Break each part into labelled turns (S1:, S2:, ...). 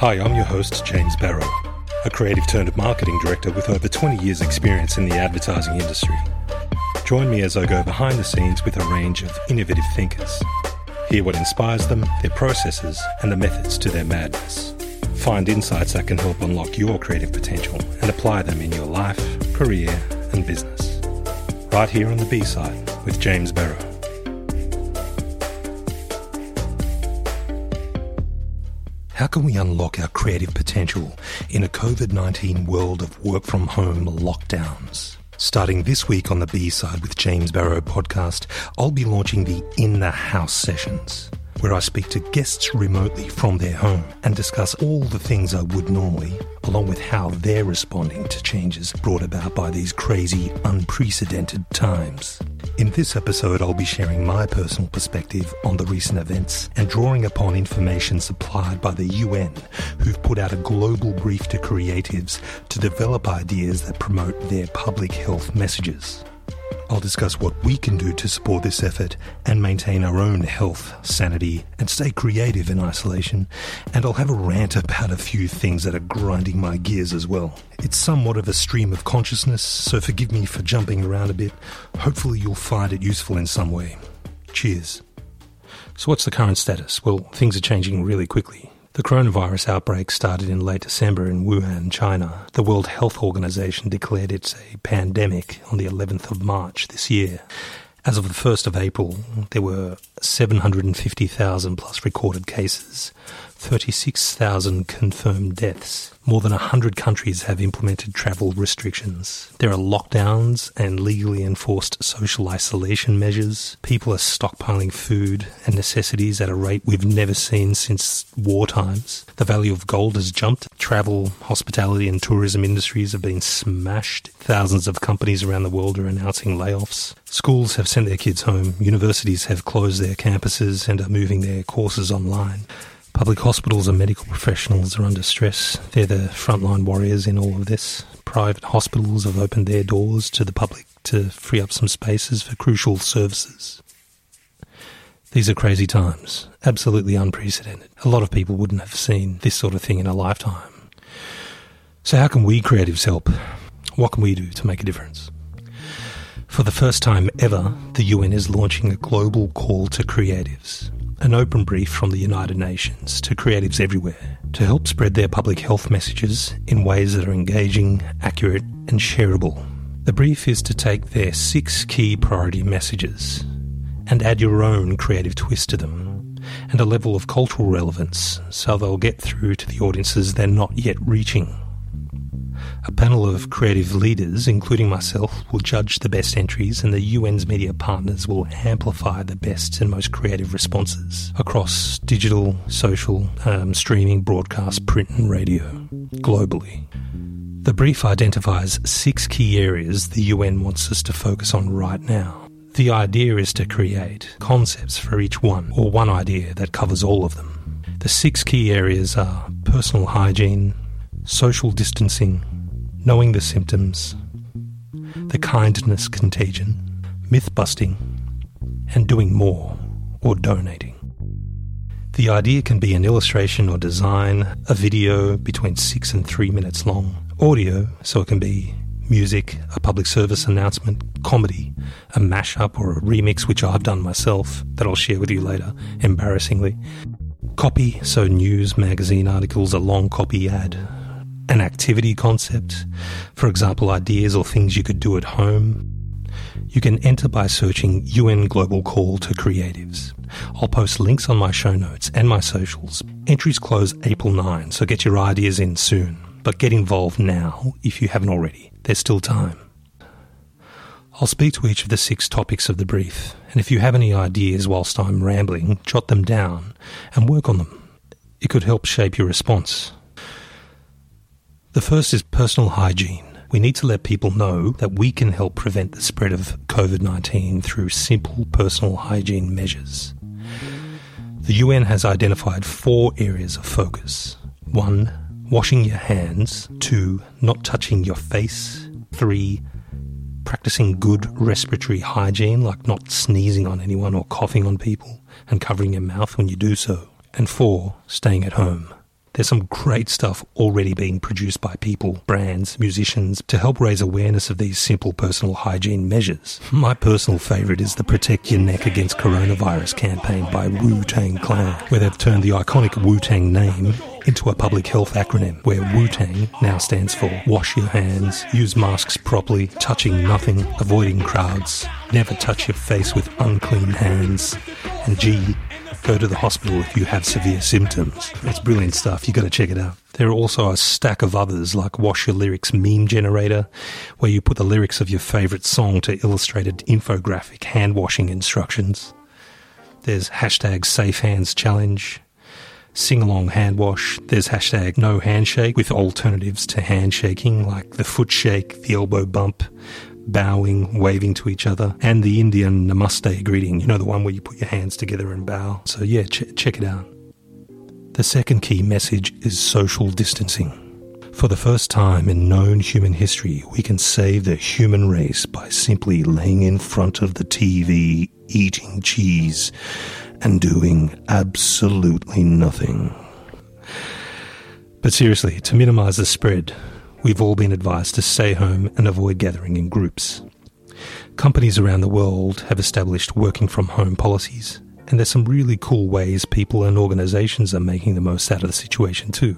S1: Hi, I'm your host, James Barrow, a creative turned marketing director with over 20 years' experience in the advertising industry. Join me as I go behind the scenes with a range of innovative thinkers. Hear what inspires them, their processes, and the methods to their madness. Find insights that can help unlock your creative potential and apply them in your life, career, and business. Right here on the B side with James Barrow. How can we unlock our creative potential in a COVID 19 world of work from home lockdowns? Starting this week on the B side with James Barrow podcast, I'll be launching the In the House sessions, where I speak to guests remotely from their home and discuss all the things I would normally, along with how they're responding to changes brought about by these crazy, unprecedented times. In this episode, I'll be sharing my personal perspective on the recent events and drawing upon information supplied by the UN, who've put out a global brief to creatives to develop ideas that promote their public health messages. I'll discuss what we can do to support this effort and maintain our own health, sanity, and stay creative in isolation. And I'll have a rant about a few things that are grinding my gears as well. It's somewhat of a stream of consciousness, so forgive me for jumping around a bit. Hopefully, you'll find it useful in some way. Cheers. So, what's the current status? Well, things are changing really quickly. The coronavirus outbreak started in late December in Wuhan, China. The World Health Organization declared it's a pandemic on the 11th of March this year. As of the 1st of April, there were 750,000 plus recorded cases, 36,000 confirmed deaths. More than 100 countries have implemented travel restrictions. There are lockdowns and legally enforced social isolation measures. People are stockpiling food and necessities at a rate we've never seen since war times. The value of gold has jumped. Travel, hospitality, and tourism industries have been smashed. Thousands of companies around the world are announcing layoffs. Schools have sent their kids home. Universities have closed their campuses and are moving their courses online. Public hospitals and medical professionals are under stress. They're the frontline warriors in all of this. Private hospitals have opened their doors to the public to free up some spaces for crucial services. These are crazy times, absolutely unprecedented. A lot of people wouldn't have seen this sort of thing in a lifetime. So, how can we creatives help? What can we do to make a difference? For the first time ever, the UN is launching a global call to creatives an open brief from the United Nations to creatives everywhere to help spread their public health messages in ways that are engaging, accurate, and shareable. The brief is to take their six key priority messages and add your own creative twist to them and a level of cultural relevance so they'll get through to the audiences they're not yet reaching. A panel of creative leaders, including myself, will judge the best entries, and the UN's media partners will amplify the best and most creative responses across digital, social, um, streaming, broadcast, print, and radio globally. The brief identifies six key areas the UN wants us to focus on right now. The idea is to create concepts for each one, or one idea that covers all of them. The six key areas are personal hygiene, social distancing, knowing the symptoms, the kindness contagion, myth busting, and doing more or donating. The idea can be an illustration or design, a video between six and three minutes long, audio, so it can be music, a public service announcement, comedy, a mashup or a remix, which I've done myself, that I'll share with you later, embarrassingly. Copy, so news, magazine articles, a long copy ad, an activity concept, for example, ideas or things you could do at home. You can enter by searching UN Global Call to Creatives. I'll post links on my show notes and my socials. Entries close April 9, so get your ideas in soon. But get involved now if you haven't already. There's still time. I'll speak to each of the six topics of the brief, and if you have any ideas whilst I'm rambling, jot them down and work on them. It could help shape your response. The first is personal hygiene. We need to let people know that we can help prevent the spread of COVID 19 through simple personal hygiene measures. The UN has identified four areas of focus. One, washing your hands. Two, not touching your face. Three, practicing good respiratory hygiene, like not sneezing on anyone or coughing on people and covering your mouth when you do so. And four, staying at home. There's some great stuff already being produced by people, brands, musicians to help raise awareness of these simple personal hygiene measures. My personal favourite is the Protect Your Neck Against Coronavirus campaign by Wu Tang Clan, where they've turned the iconic Wu Tang name into a public health acronym where Wu Tang now stands for Wash Your Hands, Use Masks Properly, Touching Nothing, Avoiding Crowds, Never Touch Your Face with Unclean Hands, and G, go to the hospital if you have severe symptoms. It's brilliant stuff. You've got to check it out. There are also a stack of others like Wash Your Lyrics Meme Generator, where you put the lyrics of your favourite song to illustrated infographic hand washing instructions. There's hashtag Safe Hands Challenge, sing along hand wash. There's hashtag no handshake with alternatives to handshaking like the foot shake, the elbow bump, bowing, waving to each other, and the Indian namaste greeting, you know, the one where you put your hands together and bow. So, yeah, ch- check it out. The second key message is social distancing. For the first time in known human history, we can save the human race by simply laying in front of the TV, eating cheese, and doing absolutely nothing. But seriously, to minimize the spread, we've all been advised to stay home and avoid gathering in groups. Companies around the world have established working from home policies, and there's some really cool ways people and organizations are making the most out of the situation too.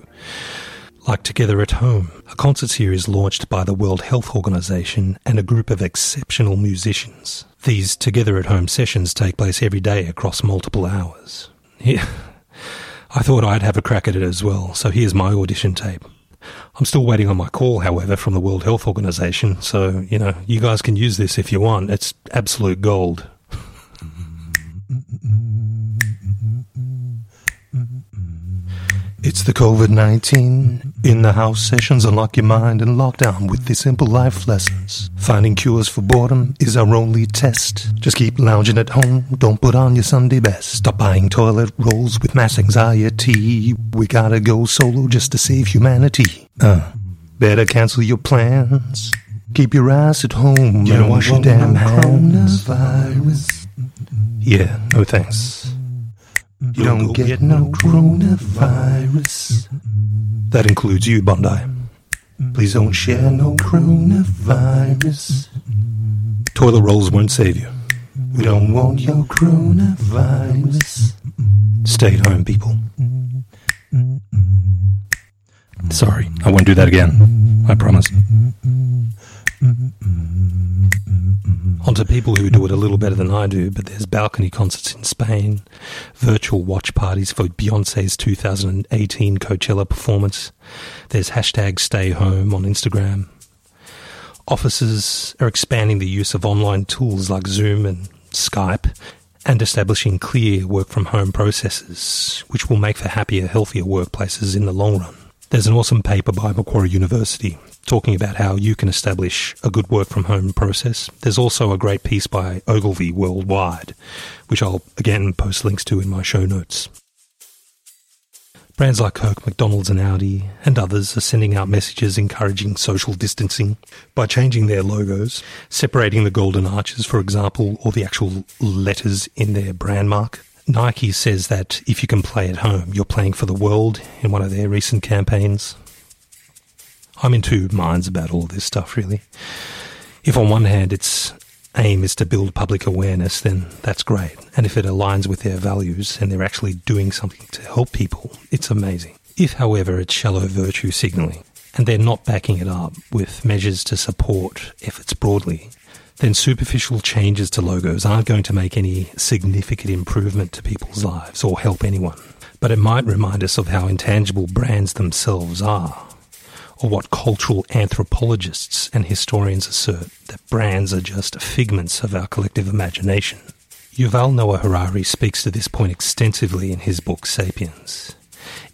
S1: Like Together at Home, a concert series launched by the World Health Organization and a group of exceptional musicians. These Together at Home sessions take place every day across multiple hours. Yeah. I thought I'd have a crack at it as well, so here's my audition tape. I'm still waiting on my call, however, from the World Health Organization, so, you know, you guys can use this if you want. It's absolute gold. Mm-hmm. It's the COVID 19 in the house sessions. Unlock your mind and lockdown with the simple life lessons. Finding cures for boredom is our only test. Just keep lounging at home. Don't put on your Sunday best. Stop buying toilet rolls with mass anxiety. We gotta go solo just to save humanity. Uh, better cancel your plans. Keep your ass at home you and wash your damn hands. Yeah, no thanks. Mm-hmm. You don't get no mm-hmm. coronavirus. Mm-hmm. That includes you, Bondi. Please don't share no coronavirus. Toilet rolls won't save you. We don't want your coronavirus. Stay at home, people. Sorry, I won't do that again. I promise. On to people who do it a little better than I do, but there's balcony concerts in Spain, virtual watch parties for Beyonce's 2018 Coachella performance. There's hashtag stay home on Instagram. Offices are expanding the use of online tools like Zoom and Skype and establishing clear work from home processes, which will make for happier, healthier workplaces in the long run. There's an awesome paper by Macquarie University talking about how you can establish a good work from home process. There's also a great piece by Ogilvy Worldwide, which I'll again post links to in my show notes. Brands like Coke, McDonald's, and Audi, and others are sending out messages encouraging social distancing by changing their logos, separating the golden arches, for example, or the actual letters in their brand mark. Nike says that if you can play at home, you're playing for the world in one of their recent campaigns. I'm in two minds about all this stuff, really. If on one hand its aim is to build public awareness, then that's great. And if it aligns with their values and they're actually doing something to help people, it's amazing. If, however, it's shallow virtue signalling and they're not backing it up with measures to support efforts broadly, then superficial changes to logos aren't going to make any significant improvement to people's lives or help anyone. But it might remind us of how intangible brands themselves are, or what cultural anthropologists and historians assert that brands are just figments of our collective imagination. Yuval Noah Harari speaks to this point extensively in his book Sapiens.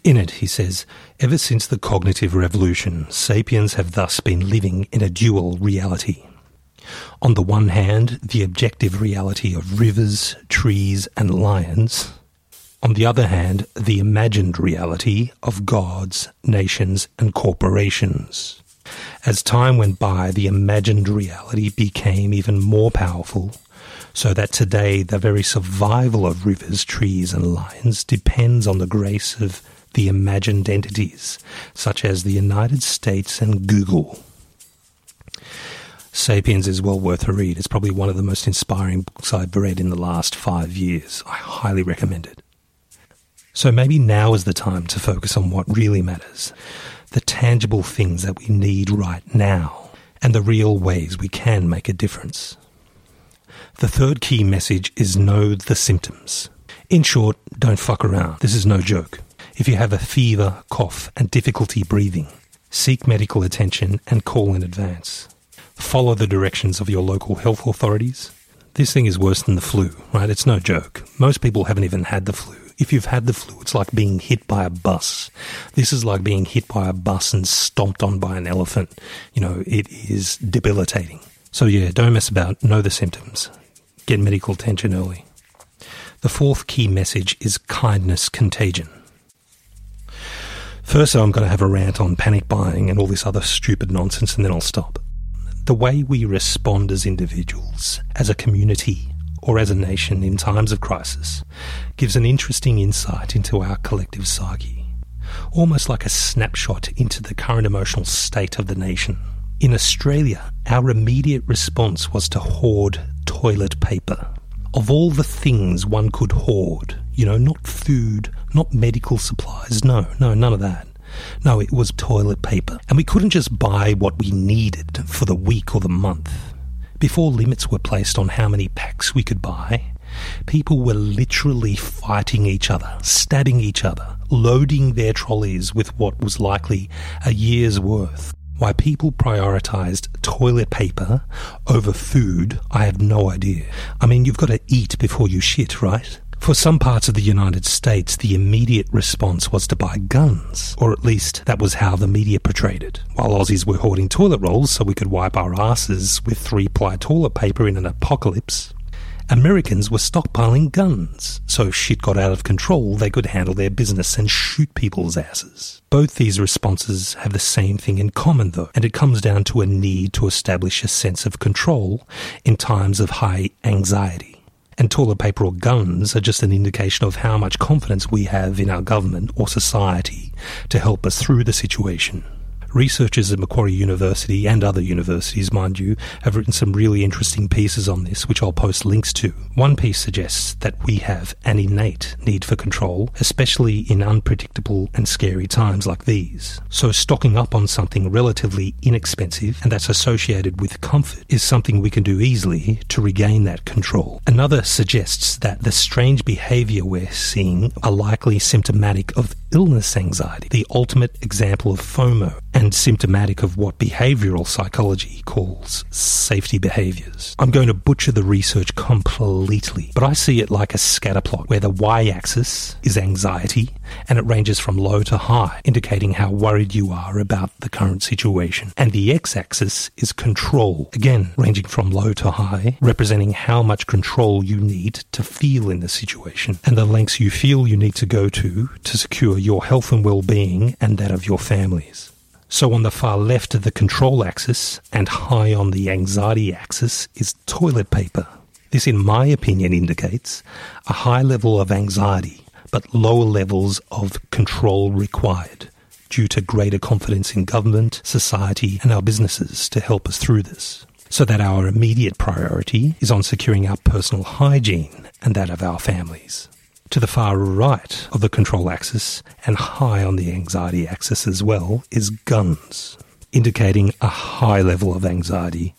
S1: In it, he says, Ever since the cognitive revolution, sapiens have thus been living in a dual reality. On the one hand, the objective reality of rivers, trees, and lions. On the other hand, the imagined reality of gods, nations, and corporations. As time went by, the imagined reality became even more powerful, so that today the very survival of rivers, trees, and lions depends on the grace of the imagined entities, such as the United States and Google. Sapiens is well worth a read. It's probably one of the most inspiring books I've read in the last five years. I highly recommend it. So maybe now is the time to focus on what really matters the tangible things that we need right now, and the real ways we can make a difference. The third key message is know the symptoms. In short, don't fuck around. This is no joke. If you have a fever, cough, and difficulty breathing, seek medical attention and call in advance. Follow the directions of your local health authorities. This thing is worse than the flu, right? It's no joke. Most people haven't even had the flu. If you've had the flu, it's like being hit by a bus. This is like being hit by a bus and stomped on by an elephant. You know, it is debilitating. So, yeah, don't mess about. Know the symptoms. Get medical attention early. The fourth key message is kindness contagion. First, I'm going to have a rant on panic buying and all this other stupid nonsense, and then I'll stop. The way we respond as individuals, as a community, or as a nation in times of crisis gives an interesting insight into our collective psyche, almost like a snapshot into the current emotional state of the nation. In Australia, our immediate response was to hoard toilet paper. Of all the things one could hoard, you know, not food, not medical supplies, no, no, none of that. No, it was toilet paper. And we couldn't just buy what we needed for the week or the month. Before limits were placed on how many packs we could buy, people were literally fighting each other, stabbing each other, loading their trolleys with what was likely a year's worth. Why people prioritized toilet paper over food, I have no idea. I mean, you've got to eat before you shit, right? For some parts of the United States, the immediate response was to buy guns, or at least that was how the media portrayed it. While Aussies were hoarding toilet rolls so we could wipe our asses with three ply toilet paper in an apocalypse, Americans were stockpiling guns, so if shit got out of control, they could handle their business and shoot people's asses. Both these responses have the same thing in common, though, and it comes down to a need to establish a sense of control in times of high anxiety. And toilet paper or guns are just an indication of how much confidence we have in our government or society to help us through the situation. Researchers at Macquarie University and other universities, mind you, have written some really interesting pieces on this, which I'll post links to. One piece suggests that we have an innate need for control, especially in unpredictable and scary times like these. So, stocking up on something relatively inexpensive and that's associated with comfort is something we can do easily to regain that control. Another suggests that the strange behavior we're seeing are likely symptomatic of illness anxiety, the ultimate example of FOMO, and symptomatic of what behavioral psychology calls safety behaviors. I'm going to butcher the research completely, but I see it like a scatterplot where the y axis is anxiety and it ranges from low to high, indicating how worried you are about the current situation. And the x axis is control, again, ranging from low to high, representing how much control you need to feel in the situation and the lengths you feel you need to go to to secure your health and well being and that of your families. So, on the far left of the control axis and high on the anxiety axis is toilet paper. This, in my opinion, indicates a high level of anxiety, but lower levels of control required due to greater confidence in government, society, and our businesses to help us through this. So that our immediate priority is on securing our personal hygiene and that of our families. To the far right of the control axis and high on the anxiety axis as well is guns, indicating a high level of anxiety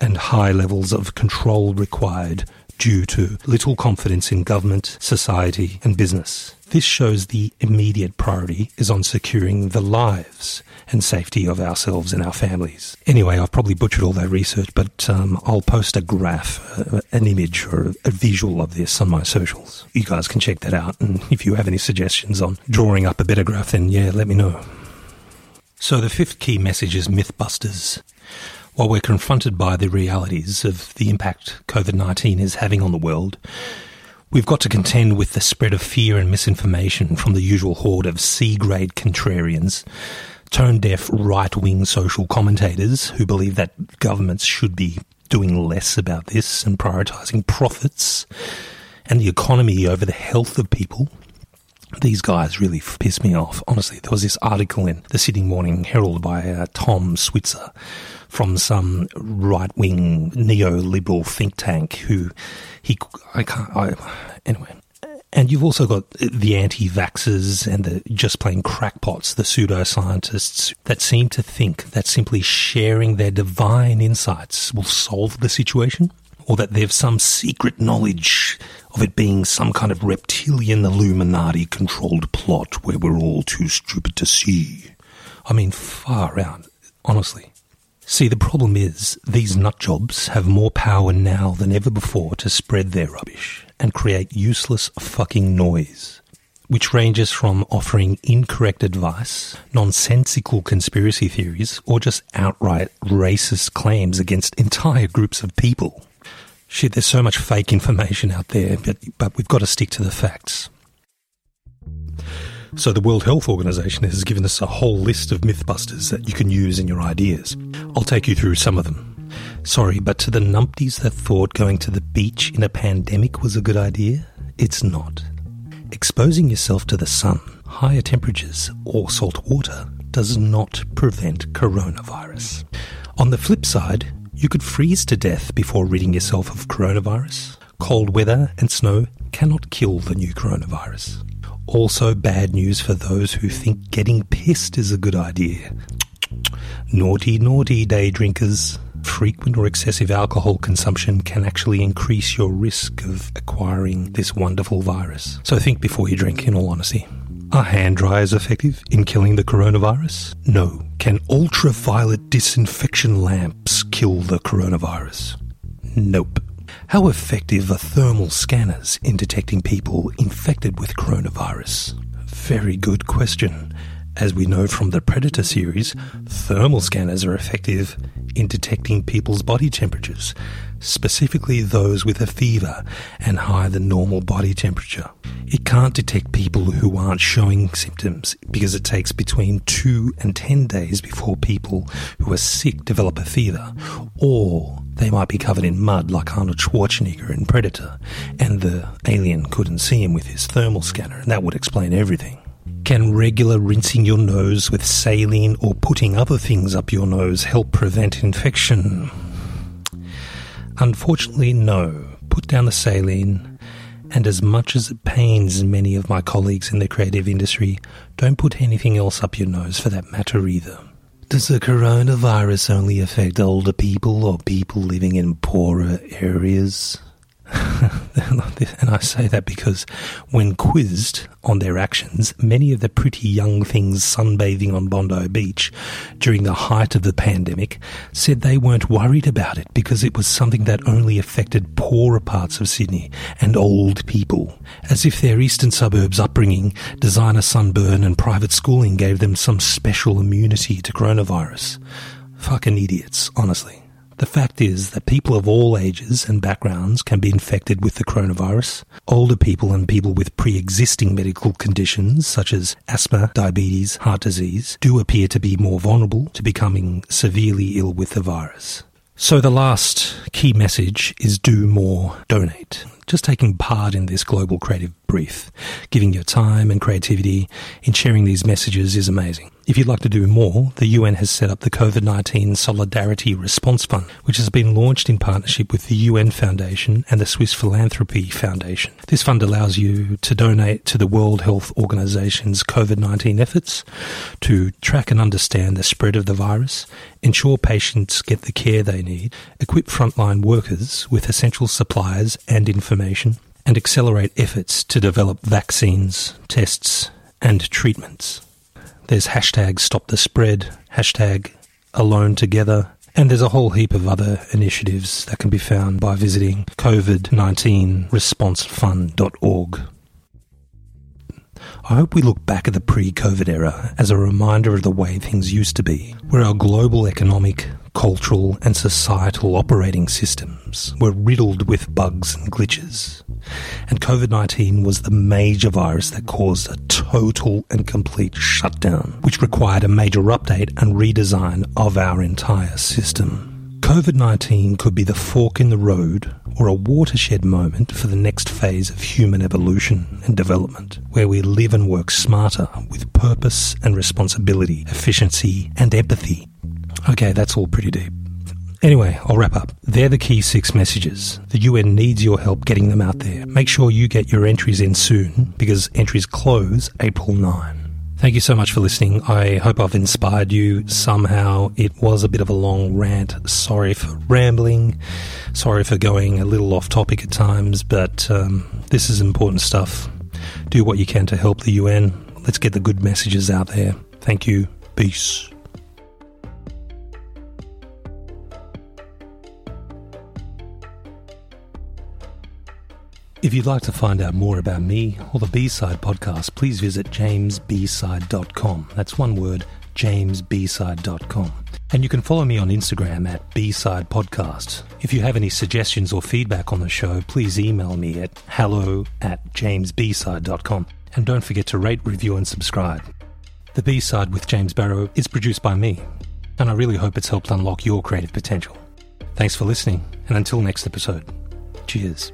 S1: and high levels of control required due to little confidence in government, society, and business. This shows the immediate priority is on securing the lives and safety of ourselves and our families. Anyway, I've probably butchered all that research, but um, I'll post a graph, uh, an image, or a visual of this on my socials. You guys can check that out. And if you have any suggestions on drawing up a better graph, then yeah, let me know. So the fifth key message is Mythbusters. While we're confronted by the realities of the impact COVID 19 is having on the world, we've got to contend with the spread of fear and misinformation from the usual horde of C grade contrarians tone deaf right wing social commentators who believe that governments should be doing less about this and prioritising profits and the economy over the health of people. these guys really piss me off. Honestly, there was this article in the Sydney Morning Herald by uh, Tom Switzer from some right wing neoliberal think tank who he I can't I anyway. And you've also got the anti vaxxers and the just plain crackpots, the pseudoscientists that seem to think that simply sharing their divine insights will solve the situation, or that they've some secret knowledge of it being some kind of reptilian Illuminati controlled plot where we're all too stupid to see. I mean, far out, honestly. See, the problem is these nutjobs have more power now than ever before to spread their rubbish and create useless fucking noise, which ranges from offering incorrect advice, nonsensical conspiracy theories, or just outright racist claims against entire groups of people. Shit, there's so much fake information out there, but, but we've got to stick to the facts. So, the World Health Organization has given us a whole list of mythbusters that you can use in your ideas. I'll take you through some of them. Sorry, but to the numpties that thought going to the beach in a pandemic was a good idea, it's not. Exposing yourself to the sun, higher temperatures, or salt water does not prevent coronavirus. On the flip side, you could freeze to death before ridding yourself of coronavirus. Cold weather and snow cannot kill the new coronavirus. Also, bad news for those who think getting pissed is a good idea. Naughty, naughty day drinkers frequent or excessive alcohol consumption can actually increase your risk of acquiring this wonderful virus. So think before you drink, in all honesty. Are hand dryers effective in killing the coronavirus? No. Can ultraviolet disinfection lamps kill the coronavirus? Nope. How effective are thermal scanners in detecting people infected with coronavirus? Very good question. As we know from the Predator series, thermal scanners are effective in detecting people's body temperatures, specifically those with a fever and higher than normal body temperature. It can't detect people who aren't showing symptoms because it takes between 2 and 10 days before people who are sick develop a fever, or they might be covered in mud like Arnold Schwarzenegger in Predator, and the alien couldn't see him with his thermal scanner, and that would explain everything. Can regular rinsing your nose with saline or putting other things up your nose help prevent infection? Unfortunately, no. Put down the saline, and as much as it pains many of my colleagues in the creative industry, don't put anything else up your nose for that matter either. Does the coronavirus only affect older people or people living in poorer areas? and I say that because when quizzed on their actions, many of the pretty young things sunbathing on Bondi Beach during the height of the pandemic said they weren't worried about it because it was something that only affected poorer parts of Sydney and old people, as if their eastern suburbs upbringing, designer sunburn, and private schooling gave them some special immunity to coronavirus. Fucking idiots, honestly. The fact is that people of all ages and backgrounds can be infected with the coronavirus. Older people and people with pre existing medical conditions such as asthma, diabetes, heart disease do appear to be more vulnerable to becoming severely ill with the virus. So, the last key message is do more, donate. Just taking part in this global creative brief, giving your time and creativity in sharing these messages is amazing. If you'd like to do more, the UN has set up the COVID 19 Solidarity Response Fund, which has been launched in partnership with the UN Foundation and the Swiss Philanthropy Foundation. This fund allows you to donate to the World Health Organization's COVID 19 efforts to track and understand the spread of the virus, ensure patients get the care they need, equip frontline workers with essential supplies and information, and accelerate efforts to develop vaccines, tests, and treatments. There's hashtag stop the spread, hashtag alone together, and there's a whole heap of other initiatives that can be found by visiting covid19responsefund.org. I hope we look back at the pre COVID era as a reminder of the way things used to be, where our global economic, cultural, and societal operating systems were riddled with bugs and glitches. And COVID 19 was the major virus that caused a total and complete shutdown, which required a major update and redesign of our entire system. COVID 19 could be the fork in the road or a watershed moment for the next phase of human evolution and development, where we live and work smarter with purpose and responsibility, efficiency and empathy. Okay, that's all pretty deep. Anyway, I'll wrap up. They're the key six messages. The UN needs your help getting them out there. Make sure you get your entries in soon because entries close April 9. Thank you so much for listening. I hope I've inspired you somehow. It was a bit of a long rant. Sorry for rambling. Sorry for going a little off topic at times, but um, this is important stuff. Do what you can to help the UN. Let's get the good messages out there. Thank you. Peace. If you'd like to find out more about me or the B-Side podcast, please visit jamesbside.com. That's one word, jamesbside.com. And you can follow me on Instagram at B-Side Podcast. If you have any suggestions or feedback on the show, please email me at hello at jamesbside.com. And don't forget to rate, review, and subscribe. The B-Side with James Barrow is produced by me, and I really hope it's helped unlock your creative potential. Thanks for listening, and until next episode, cheers.